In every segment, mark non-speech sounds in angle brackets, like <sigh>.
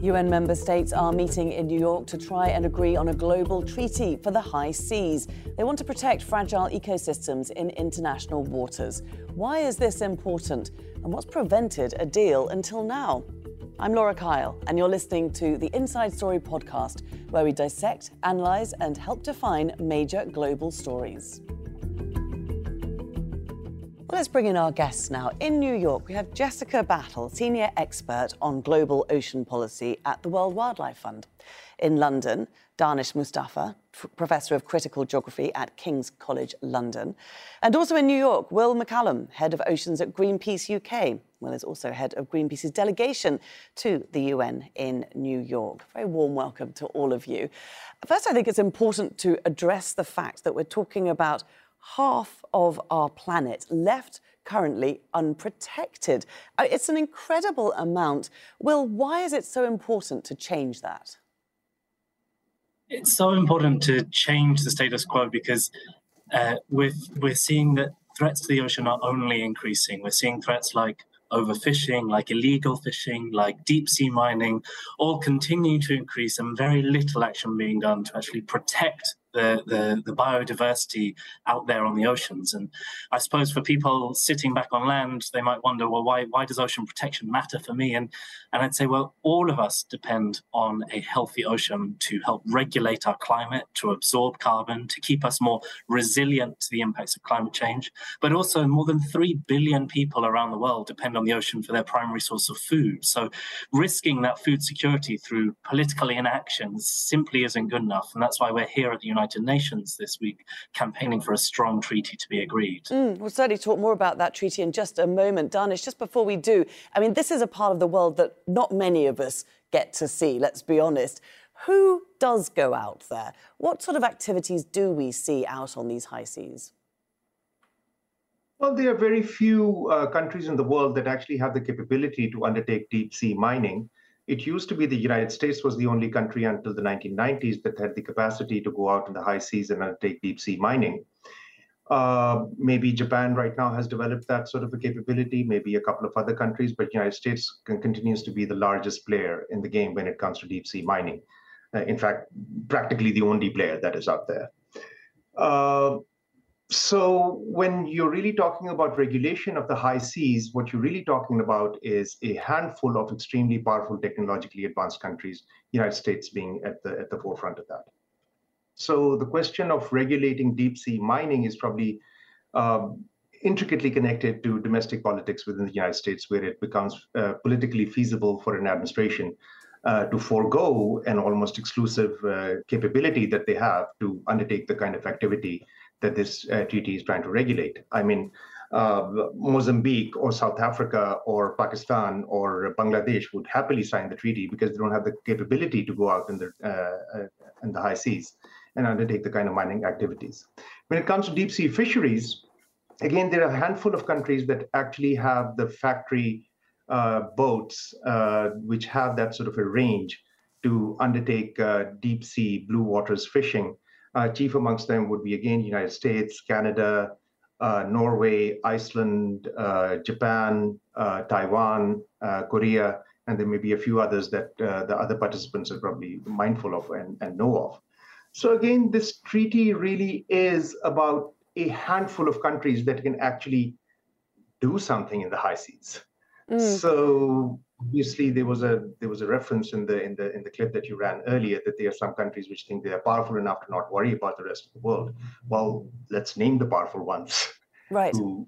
UN member states are meeting in New York to try and agree on a global treaty for the high seas. They want to protect fragile ecosystems in international waters. Why is this important? And what's prevented a deal until now? I'm Laura Kyle, and you're listening to the Inside Story podcast, where we dissect, analyse, and help define major global stories. Well, let's bring in our guests now. In New York, we have Jessica Battle, Senior Expert on Global Ocean Policy at the World Wildlife Fund. In London, Daanish Mustafa, Professor of Critical Geography at King's College London. And also in New York, Will McCallum, Head of Oceans at Greenpeace UK. Will is also head of Greenpeace's delegation to the UN in New York. Very warm welcome to all of you. First, I think it's important to address the fact that we're talking about half of our planet left currently unprotected. Uh, it's an incredible amount. Will, why is it so important to change that? It's so important to change the status quo because uh, we're, we're seeing that threats to the ocean are only increasing. We're seeing threats like overfishing, like illegal fishing, like deep sea mining, all continue to increase and very little action being done to actually protect the, the, the biodiversity out there on the oceans. And I suppose for people sitting back on land, they might wonder, well, why, why does ocean protection matter for me? And, and I'd say, well, all of us depend on a healthy ocean to help regulate our climate, to absorb carbon, to keep us more resilient to the impacts of climate change. But also, more than 3 billion people around the world depend on the ocean for their primary source of food. So risking that food security through political inaction simply isn't good enough. And that's why we're here at the United United Nations this week campaigning for a strong treaty to be agreed. Mm, we'll certainly talk more about that treaty in just a moment. Daanish, just before we do, I mean, this is a part of the world that not many of us get to see, let's be honest. Who does go out there? What sort of activities do we see out on these high seas? Well, there are very few uh, countries in the world that actually have the capability to undertake deep sea mining. It used to be the United States was the only country until the 1990s that had the capacity to go out in the high seas and undertake deep sea mining. Uh, maybe Japan right now has developed that sort of a capability, maybe a couple of other countries, but United States can, continues to be the largest player in the game when it comes to deep sea mining. Uh, in fact, practically the only player that is out there. Uh, so when you're really talking about regulation of the high seas, what you're really talking about is a handful of extremely powerful technologically advanced countries, United States being at the at the forefront of that. So the question of regulating deep sea mining is probably um, intricately connected to domestic politics within the United States, where it becomes uh, politically feasible for an administration uh, to forego an almost exclusive uh, capability that they have to undertake the kind of activity that this uh, treaty is trying to regulate. I mean, uh, Mozambique or South Africa or Pakistan or Bangladesh would happily sign the treaty because they don't have the capability to go out in the uh, uh, in the high seas and undertake the kind of mining activities. When it comes to deep sea fisheries, again, there are a handful of countries that actually have the factory uh, boats uh, which have that sort of a range to undertake deep sea blue waters fishing uh, chief amongst them would be again United States, Canada, uh, Norway, Iceland, uh, Japan, uh, Taiwan, uh, Korea, and there may be a few others that uh, the other participants are probably mindful of and, and know of. So again, this treaty really is about a handful of countries that can actually do something in the high seas. Mm. So obviously there was a there was a reference in the in the in the clip that you ran earlier that there are some countries which think they are powerful enough to not worry about the rest of the world. Well, let's name the powerful ones. <laughs> Right. Who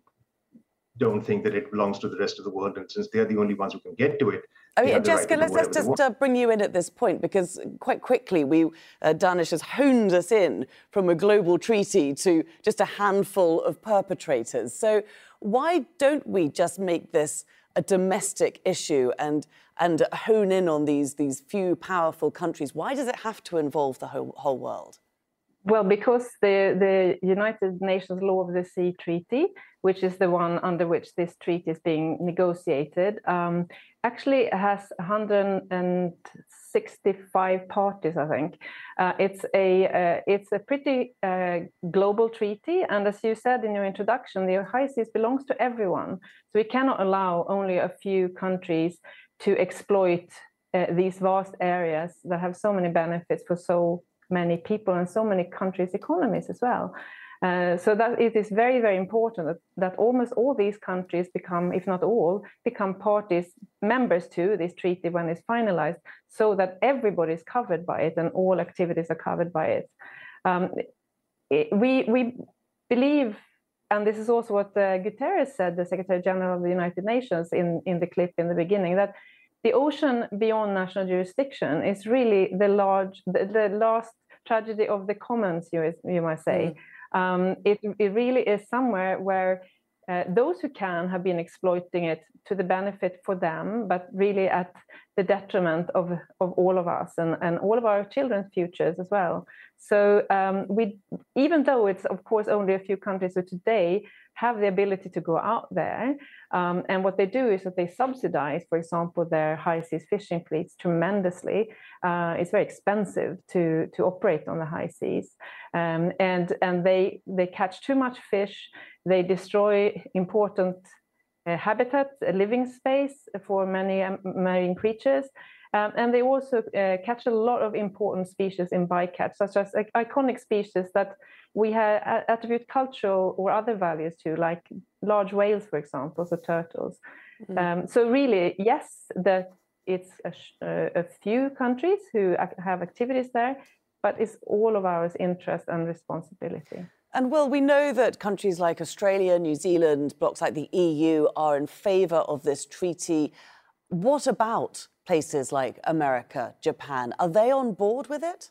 don't think that it belongs to the rest of the world, and since they're the only ones who can get to it, I mean, Jessica, right let's, let's just uh, bring you in at this point because quite quickly we uh, Daanish has honed us in from a global treaty to just a handful of perpetrators. So why don't we just make this a domestic issue and and hone in on these these few powerful countries? Why does it have to involve the whole, whole world? Well, because the, the United Nations Law of the Sea Treaty, which is the one under which this treaty is being negotiated, um, actually has 165 parties, I think. Uh, it's a uh, it's a pretty uh, global treaty, and as you said in your introduction, the high seas belongs to everyone. So we cannot allow only a few countries to exploit uh, these vast areas that have so many benefits for so many people and so many countries' economies as well. Uh, so that it is very, very important that, that almost all these countries become, if not all, become parties, members to this treaty when it's finalized, so that everybody is covered by it and all activities are covered by it. Um, it we, we believe, and this is also what uh, Guterres said, the Secretary General of the United Nations, in, in the clip in the beginning, that the ocean beyond national jurisdiction is really the large, the, the last tragedy of the commons, you, you might say. Mm um, it, it really is somewhere where uh, those who can have been exploiting it to the benefit for them, but really at the detriment of, of all of us and, and all of our children's futures as well. So um, we, even though it's of course only a few countries who today have the ability to go out there, um, and what they do is that they subsidize, for example, their high seas fishing fleets tremendously. Uh, it's very expensive to to operate on the high seas, um, and and they they catch too much fish. They destroy important uh, habitat, a living space for many um, marine creatures. Um, and they also uh, catch a lot of important species in bycatch, such as uh, iconic species that we have, attribute cultural or other values to, like large whales, for example, so turtles. Mm. Um, so really, yes, that it's a, a, few countries who have activities there, but it's all of our interest and responsibility. And well, we know that countries like Australia, New Zealand, blocs like the EU are in favour of this treaty. What about places like America, Japan? Are they on board with it?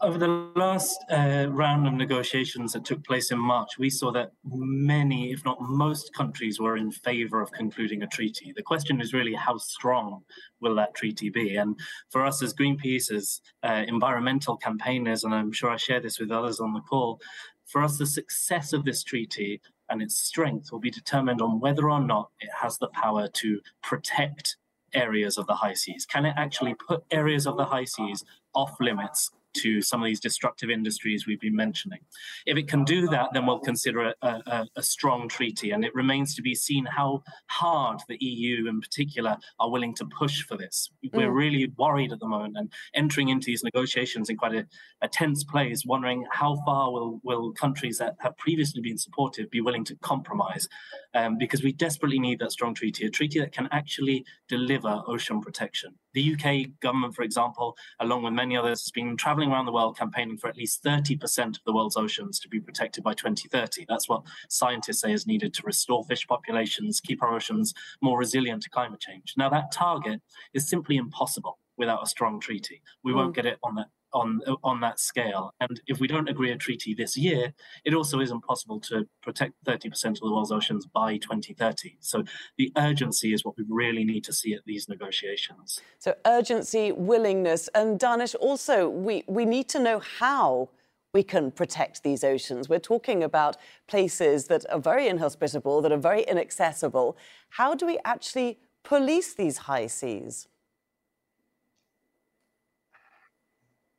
Over the last uh, round of negotiations that took place in March, we saw that many, if not most countries, were in favor of concluding a treaty. The question is really how strong will that treaty be? And for us as Greenpeace, as uh, environmental campaigners, and I'm sure I share this with others on the call, for us, the success of this treaty and its strength will be determined on whether or not it has the power to protect areas of the high seas. Can it actually put areas of the high seas off limits to some of these destructive industries we've been mentioning. If it can do that, then we'll consider a, a, a, strong treaty. And it remains to be seen how hard the EU in particular are willing to push for this. We're mm. really worried at the moment and entering into these negotiations in quite a, a tense place, wondering how far will, will countries that have previously been supportive be willing to compromise. Um, because we desperately need that strong treaty, a treaty that can actually deliver ocean protection. The UK government, for example, along with many others, has been traveling around the world campaigning for at least 30% of the world's oceans to be protected by 2030. That's what scientists say is needed to restore fish populations, keep our oceans more resilient to climate change. Now, that target is simply impossible without a strong treaty. We mm. won't get it on that on on that scale. And if we don't agree a treaty this year, it also isn't possible to protect 30% of the world's oceans by 2030. So the urgency is what we really need to see at these negotiations. So urgency, willingness, and Daanish, also we, we need to know how we can protect these oceans. We're talking about places that are very inhospitable, that are very inaccessible. How do we actually police these high seas?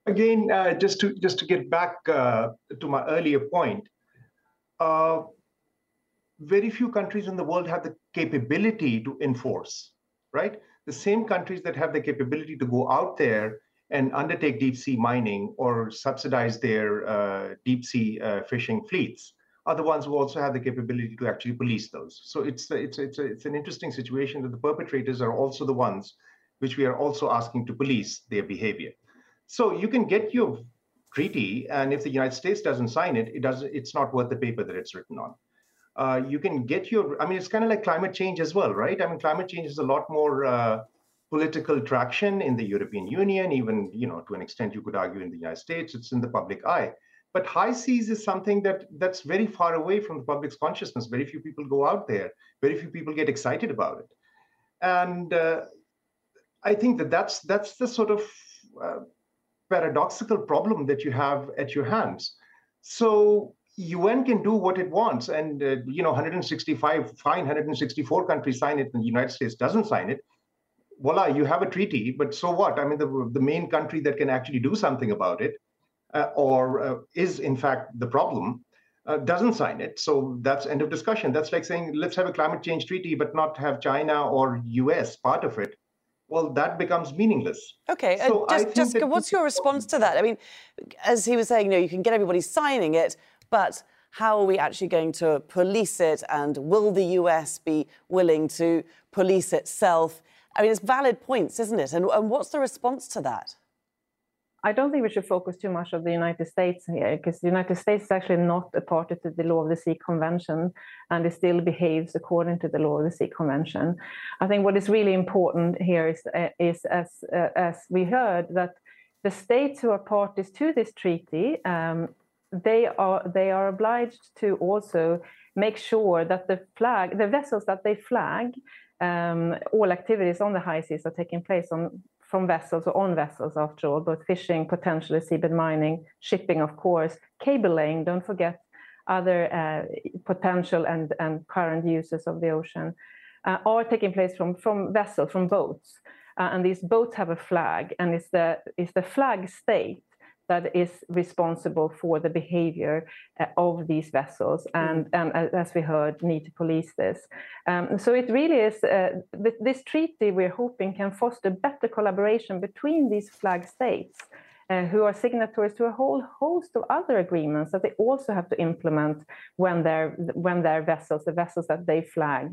Again, uh, just to just to get back uh, to my earlier point, uh, very few countries in the world have the capability to enforce. Right, the same countries that have the capability to go out there and undertake deep sea mining or subsidize their uh, deep sea uh, fishing fleets are the ones who also have the capability to actually police those. So it's it's it's it's an interesting situation that the perpetrators are also the ones which we are also asking to police their behavior. So you can get your treaty, and if the United States doesn't sign it, it does it's not worth the paper that it's written on. Uh, you can get your, I mean, it's kind of like climate change as well, right? I mean, climate change is a lot more uh, political traction in the European Union, even, you know, to an extent you could argue in the United States, it's in the public eye. But high seas is something that that's very far away from the public's consciousness. Very few people go out there. Very few people get excited about it. And uh, I think that that's that's the sort of uh, paradoxical problem that you have at your hands. So UN can do what it wants, and uh, you know, 165 fine, 164 countries sign it, and the United States doesn't sign it. Voila, you have a treaty, but so what? I mean, the the main country that can actually do something about it, uh, or uh, is in fact the problem, uh, doesn't sign it. So that's end of discussion. That's like saying let's have a climate change treaty, but not have China or US part of it well, that becomes meaningless. Okay, so uh, just, Jessica, what's your response to that? I mean, as he was saying, you know, you can get everybody signing it, but how are we actually going to police it? And will the US be willing to police itself? I mean, it's valid points, isn't it? And, and what's the response to that? I don't think we should focus too much on the United States here, because the United States is actually not a party to the Law of the Sea Convention, and it still behaves according to the Law of the Sea Convention. I think what is really important here is, uh, is as uh, as we heard, that the states who are parties to this treaty, um, they are they are obliged to also make sure that the flag, the vessels that they flag, um, all activities on the high seas are taking place on from vessels or on vessels after all, both fishing, potentially seabed mining, shipping, of course, cable laying, don't forget other uh, potential and, and current uses of the ocean, uh, are taking place from, from vessels, from boats. Uh, and these boats have a flag, and it's the, it's the flag state that is responsible for the behavior uh, of these vessels. And, mm-hmm. and uh, as we heard need to police this. Um, so it really is uh, th this treaty we're hoping can foster better collaboration between these flag states uh, who are signatories to a whole host of other agreements that they also have to implement when their when their vessels the vessels that they flag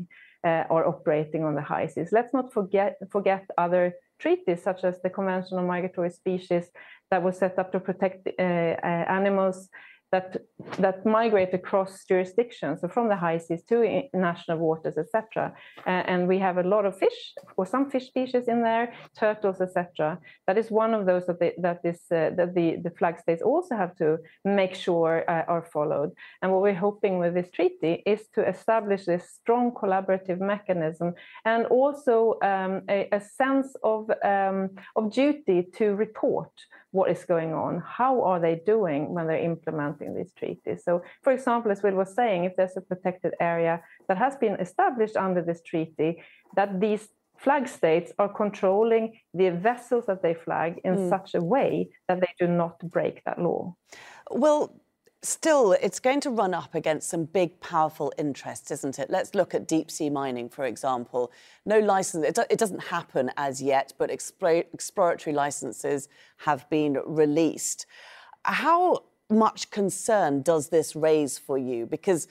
uh, are operating on the high seas. Let's not forget forget other treaties such as the convention on migratory species that was set up to protect uh, uh, animals that that migrate across jurisdictions, so from the high seas to national waters, etc. And we have a lot of fish, or some fish species in there, turtles, etc. That is one of those that they, that is uh, that the the flag states also have to make sure uh, are followed. And what we're hoping with this treaty is to establish this strong collaborative mechanism and also um, a, a, sense of um, of duty to report what is going on, how are they doing when they're implementing these treaties. So, for example, as Will was saying, if there's a protected area that has been established under this treaty, that these flag states are controlling the vessels that they flag in mm. such a way that they do not break that law. Well, Still, it's going to run up against some big, powerful interests, isn't it? Let's look at deep sea mining, for example. No license, it, it doesn't happen as yet, but exploratory licenses have been released. How much concern does this raise for you? Because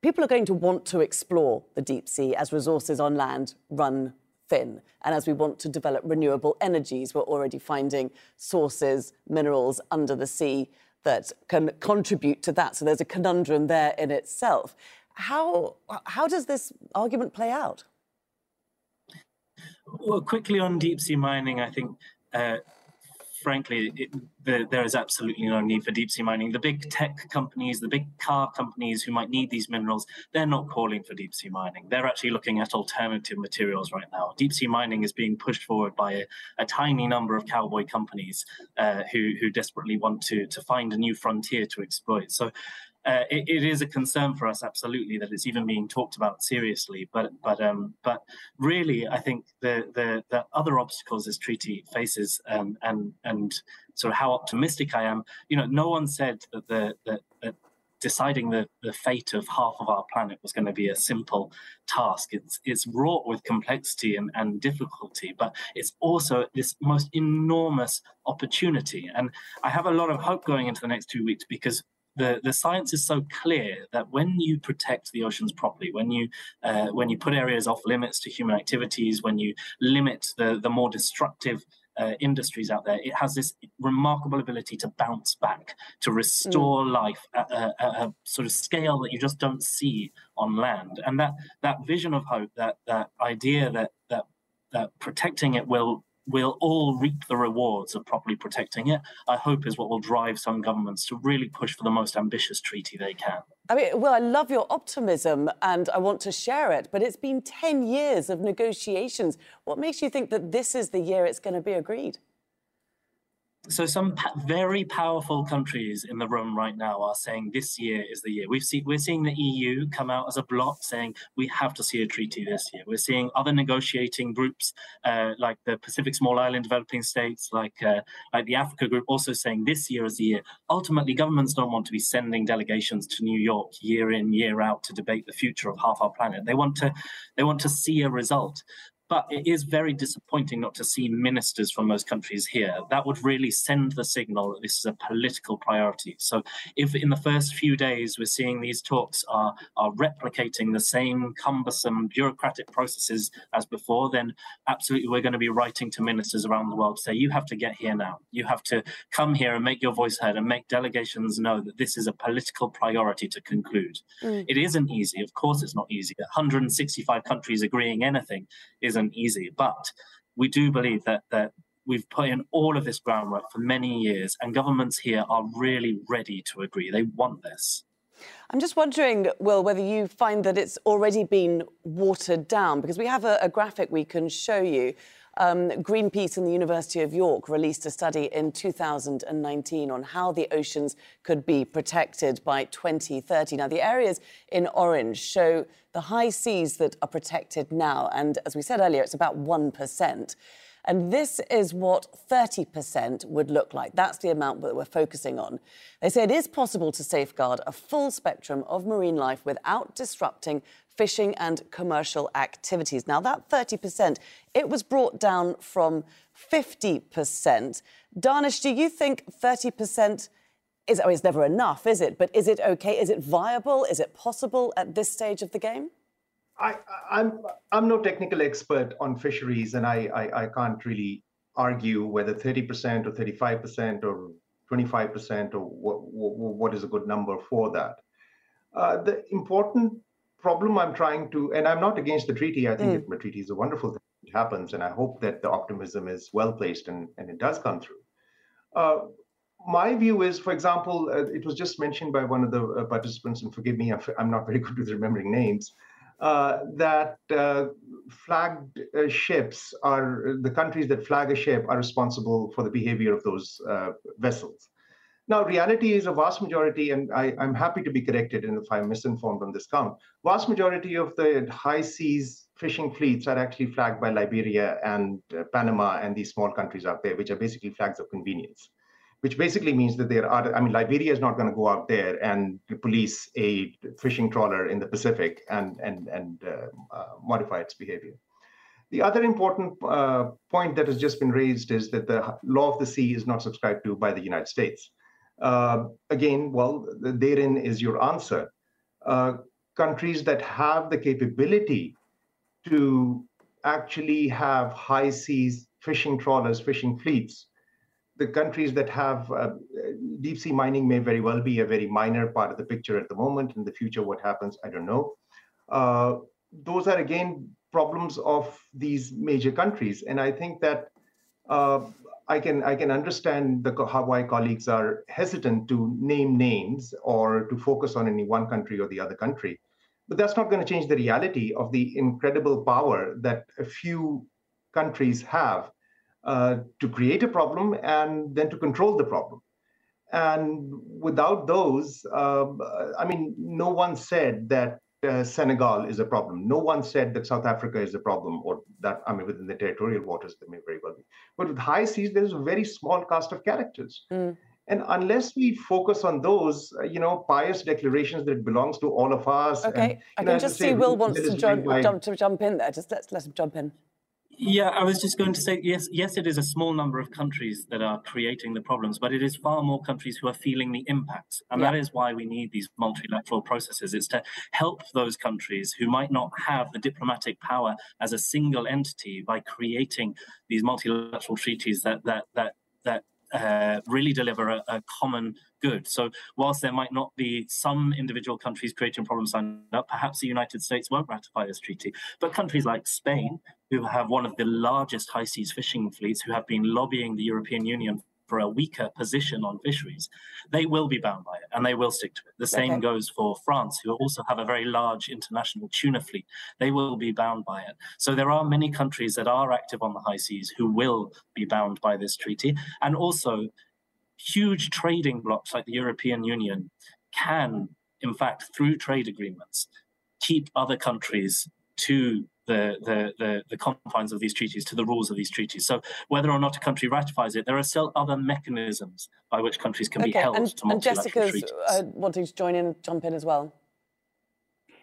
people are going to want to explore the deep sea as resources on land run thin. And as we want to develop renewable energies, we're already finding sources, minerals under the sea that can contribute to that. So there's a conundrum there in itself. How, how does this argument play out? Well, quickly on deep sea mining, I think uh, frankly, it, the, there is absolutely no need for deep sea mining. The big tech companies, the big car companies who might need these minerals, they're not calling for deep sea mining. They're actually looking at alternative materials right now. Deep sea mining is being pushed forward by a, a tiny number of cowboy companies uh, who, who desperately want to, to find a new frontier to exploit. So uh, it, it is a concern for us, absolutely, that it's even being talked about seriously. But but um, but really, I think the the, the other obstacles this treaty faces, um, and and sort of how optimistic I am. You know, no one said that the that, that deciding the, the fate of half of our planet was going to be a simple task. It's it's wrought with complexity and, and difficulty, but it's also this most enormous opportunity. And I have a lot of hope going into the next two weeks because the, the science is so clear that when you protect the oceans properly, when you uh, when you put areas off limits to human activities, when you limit the, the more destructive uh, industries out there, it has this remarkable ability to bounce back, to restore mm. life at a, at a, sort of scale that you just don't see on land. And that that vision of hope, that that idea that that that protecting it will we'll all reap the rewards of properly protecting it, I hope is what will drive some governments to really push for the most ambitious treaty they can. I mean, well, I love your optimism and I want to share it, but it's been 10 years of negotiations. What makes you think that this is the year it's going to be agreed? So some very powerful countries in the room right now are saying this year is the year. We've seen we're seeing the EU come out as a bloc saying we have to see a treaty this year. We're seeing other negotiating groups uh, like the Pacific Small Island Developing States, like uh, like the Africa Group, also saying this year is the year. Ultimately, governments don't want to be sending delegations to New York year in year out to debate the future of half our planet. They want to they want to see a result. But it is very disappointing not to see ministers from those countries here. That would really send the signal that this is a political priority. So, if in the first few days we're seeing these talks are, are replicating the same cumbersome bureaucratic processes as before, then absolutely we're going to be writing to ministers around the world to say, you have to get here now. You have to come here and make your voice heard and make delegations know that this is a political priority to conclude. Mm. It isn't easy. Of course, it's not easy. 165 countries agreeing anything is isn't easy, but we do believe that that we've put in all of this groundwork for many years, and governments here are really ready to agree. They want this. I'm just wondering, Will, whether you find that it's already been watered down, because we have a, a graphic we can show you um, Greenpeace and the University of York released a study in 2019 on how the oceans could be protected by 2030. Now, the areas in orange show the high seas that are protected now. And as we said earlier, it's about 1%. And this is what 30% would look like. That's the amount that we're focusing on. They say it is possible to safeguard a full spectrum of marine life without disrupting fishing and commercial activities. Now, that 30%, it was brought down from 50%. Daanish, do you think 30% is, it's never enough, is it? But is it okay? Is it viable? Is it possible at this stage of the game? I, I'm I'm no technical expert on fisheries, and I, I, I can't really argue whether 30% or 35% or 25% or what, what, is a good number for that. Uh, the important problem I'm trying to, and I'm not against the treaty. I think mm. the treaty is a wonderful thing. It happens, and I hope that the optimism is well placed and, and it does come through. Uh, my view is, for example, uh, it was just mentioned by one of the uh, participants, and forgive me, I'm not very good with remembering names, that uh, flagged uh, ships are the countries that flag a ship are responsible for the behavior of those vessels. Now, reality is a vast majority, and I, am happy to be corrected if I'm misinformed on this count. Vast majority of the high seas fishing fleets are actually flagged by Liberia and uh, Panama and these small countries out there, which are basically flags of convenience. Which basically means that there are, I mean, Liberia is not going to go out there and police a fishing trawler in the Pacific and and and uh, uh, modify its behavior. The other important uh, point that has just been raised is that the law of the sea is not subscribed to by the United States. Uh, again, well, therein is your answer. Uh, countries that have the capability to actually have high seas fishing trawlers, fishing fleets, the countries that have uh, deep sea mining may very well be a very minor part of the picture at the moment. In the future, what happens, I don't know. Uh, those are again problems of these major countries. And I think that uh, I can I can understand the why colleagues are hesitant to name names or to focus on any one country or the other country, but that's not going to change the reality of the incredible power that a few countries have uh, to create a problem and then to control the problem. And without those, uh, I mean, no one said that uh, Senegal is a problem. No one said that South Africa is a problem, or that I mean, within the territorial waters, there may very well be. But with high seas, there's a very small cast of characters. Mm. And unless we focus on those, uh, you know, pious declarations that it belongs to all of us. Okay, and, I can just see Will wants to jump, jump, to jump in there. Just let's let him jump in. Yeah, I was just going to say yes. Yes, it is a small number of countries that are creating the problems, but it is far more countries who are feeling the impacts, and yeah. that is why we need these multilateral processes. It's to help those countries who might not have the diplomatic power as a single entity by creating these multilateral treaties that that that that uh, really deliver a, a, common good. So, whilst there might not be some individual countries creating problems signed up, perhaps the United States won't ratify this treaty. But countries like Spain, who have one of the largest high seas fishing fleets, who have been lobbying the European Union for a weaker position on fisheries, they will be bound by it and they will stick to it. The same okay. goes for France, who also have a very large international tuna fleet. They will be bound by it. So there are many countries that are active on the high seas who will be bound by this treaty. And also, huge trading blocs like the European Union can, in fact, through trade agreements, keep other countries to the, the, the, the, confines of these treaties, to the rules of these treaties. So whether or not a country ratifies it, there are still other mechanisms by which countries can okay. be held and, to multilateral and Jessica's treaties. Uh, wanting to join in, jump in as well.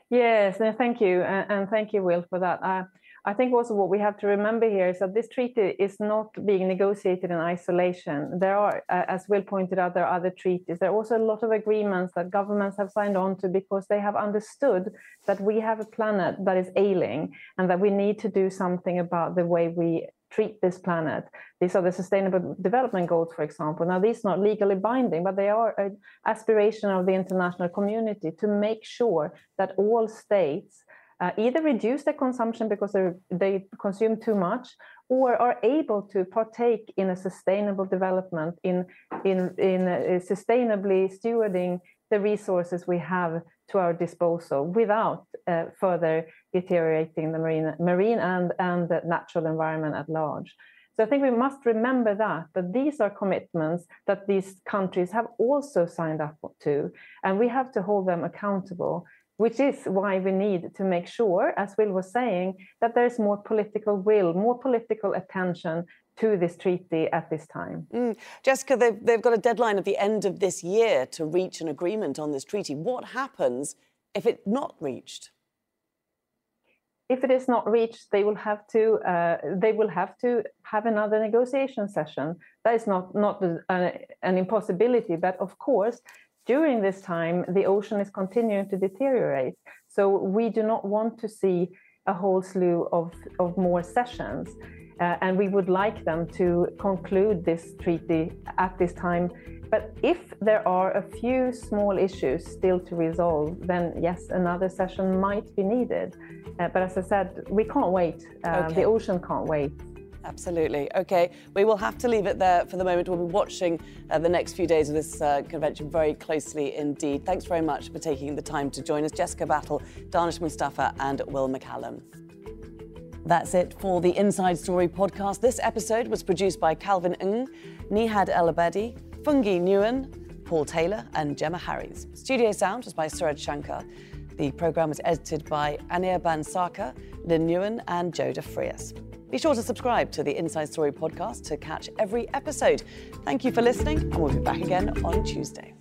Yes, thank you, and, and, thank you, Will, for that. Uh, I think also what we have to remember here is that this treaty is not being negotiated in isolation. There are, as Will pointed out, there are other treaties. There are also a lot of agreements that governments have signed on to because they have understood that we have a planet that is ailing and that we need to do something about the way we treat this planet. These are the sustainable development goals, for example. Now, these are not legally binding, but they are an aspiration of the international community to make sure that all states uh, either reduce their consumption because they consume too much or are able to partake in a sustainable development in, in, in uh, sustainably stewarding the resources we have to our disposal without uh, further deteriorating the marine, marine and, and the natural environment at large. So I think we must remember that, that these are commitments that these countries have also signed up to, and we have to hold them accountable which is why we need to make sure, as Will was saying, that there's more political will, more political attention to this treaty at this time. Mm. Jessica, they've, they've got a deadline at the end of this year to reach an agreement on this treaty. What happens if it's not reached? If it is not reached, they will have to uh, they will have to have another negotiation session. That is not not an, an impossibility, but of course during this time, the ocean is continuing to deteriorate. So we do not want to see a whole slew of, of more sessions. Uh, and we would like them to conclude this treaty at this time. But if there are a few small issues still to resolve, then yes, another session might be needed. Uh, but as I said, we can't wait. Uh, okay. The ocean can't wait. Absolutely. Okay, we will have to leave it there for the moment. We'll be watching uh, the next few days of this uh, convention very closely indeed. Thanks very much for taking the time to join us, Jessica Battle, Daanish Mustafa, and Will McCallum. That's it for the Inside Story podcast. This episode was produced by Calvin Ng, Nihad El Abedi, Fungi Nguyen, Paul Taylor, and Gemma Harries. Studio sound was by Suraj Shankar. The programme was edited by Anirban Sarkar, Lynn Nguyen, and Joe DeFrias. Be sure to subscribe to the Inside Story podcast to catch every episode. Thank you for listening, and we'll be back again on Tuesday.